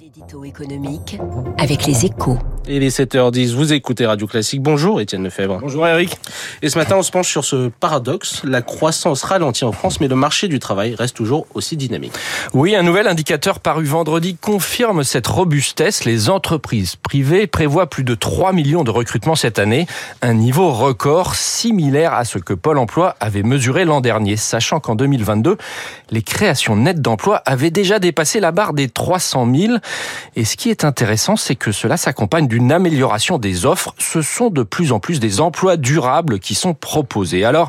L'édito économique avec les échos. Et les 7h10, vous écoutez Radio Classique. Bonjour Étienne Lefebvre. Bonjour Eric. Et ce matin, on se penche sur ce paradoxe. La croissance ralentit en France, mais le marché du travail reste toujours aussi dynamique. Oui, un nouvel indicateur paru vendredi confirme cette robustesse. Les entreprises privées prévoient plus de 3 millions de recrutements cette année, un niveau record similaire à ce que Pôle emploi avait mesuré l'an dernier, sachant qu'en 2022, les créations nettes d'emplois avaient déjà dépassé la barre des 300 000. Et ce qui est intéressant, c'est que cela s'accompagne d'une amélioration des offres. Ce sont de plus en plus des emplois durables qui sont proposés. Alors,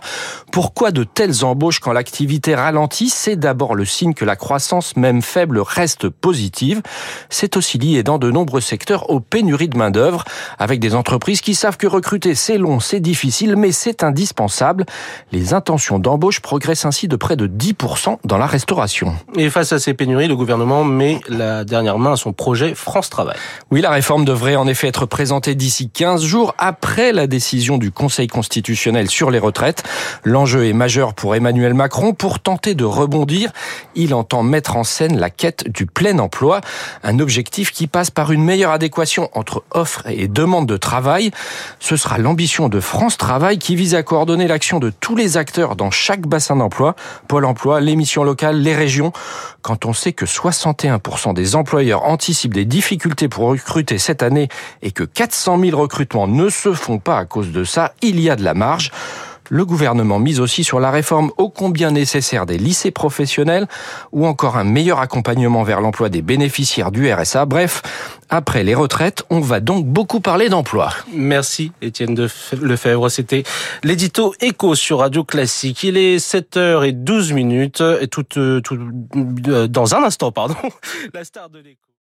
pourquoi de telles embauches quand l'activité ralentit? C'est d'abord le signe que la croissance, même faible, reste positive. C'est aussi lié dans de nombreux secteurs aux pénuries de main-d'œuvre, avec des entreprises qui savent que recruter c'est long, c'est difficile, mais c'est indispensable. Les intentions d'embauche progressent ainsi de près de 10% dans la restauration. Et face à ces pénuries, le gouvernement met la dernière main à son projet France Travail. Oui, la réforme devrait en effet être présentée d'ici 15 jours après la décision du Conseil constitutionnel sur les retraites. L'enjeu est majeur pour Emmanuel Macron. Pour tenter de rebondir, il entend mettre en scène la quête du plein emploi, un objectif qui passe par une meilleure adéquation entre offre et demande de travail. Ce sera l'ambition de France Travail qui vise à coordonner l'action de tous les acteurs dans chaque bassin d'emploi, Pôle emploi, les missions locales, les régions. Quand on sait que 61% des employeurs anticipent des difficultés pour recruter cette année et que 400 000 recrutements ne se font pas à cause de ça, il y a de la marge. Le gouvernement mise aussi sur la réforme ô combien nécessaire des lycées professionnels ou encore un meilleur accompagnement vers l'emploi des bénéficiaires du RSA. Bref, après les retraites, on va donc beaucoup parler d'emploi. Merci Étienne Lefebvre. C'était l'édito Écho sur Radio Classique. Il est 7h12 minutes et tout, tout, dans un instant, pardon, la star de l'écho.